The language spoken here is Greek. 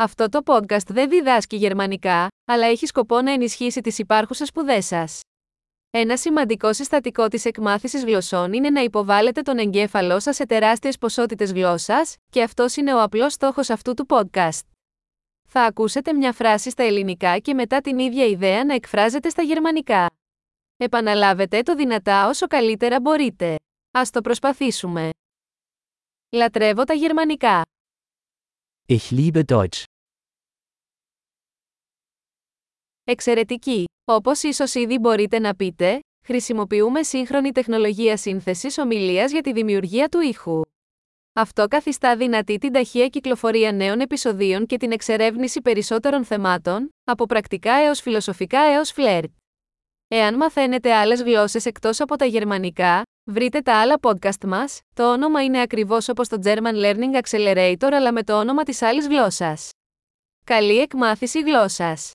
Αυτό το podcast δεν διδάσκει γερμανικά, αλλά έχει σκοπό να ενισχύσει τις υπάρχουσες σπουδές σας. Ένα σημαντικό συστατικό της εκμάθησης γλωσσών είναι να υποβάλλετε τον εγκέφαλό σας σε τεράστιες ποσότητες γλώσσας, και αυτός είναι ο απλός στόχος αυτού του podcast. Θα ακούσετε μια φράση στα ελληνικά και μετά την ίδια ιδέα να εκφράζεται στα γερμανικά. Επαναλάβετε το δυνατά όσο καλύτερα μπορείτε. Ας το προσπαθήσουμε. Λατρεύω τα γερμανικά. Ich liebe Deutsch. Εξαιρετική! Όπως ίσως ήδη μπορείτε να πείτε, χρησιμοποιούμε σύγχρονη τεχνολογία σύνθεσης ομιλίας για τη δημιουργία του ήχου. Αυτό καθιστά δυνατή την ταχεία κυκλοφορία νέων επεισοδίων και την εξερεύνηση περισσότερων θεμάτων, από πρακτικά έως φιλοσοφικά έως φλερτ. Εάν μαθαίνετε άλλες γλώσσες εκτός από τα γερμανικά, βρείτε τα άλλα podcast μας, το όνομα είναι ακριβώς όπως το German Learning Accelerator αλλά με το όνομα της άλλης γλώσσας. Καλή εκμάθηση γλώσσας!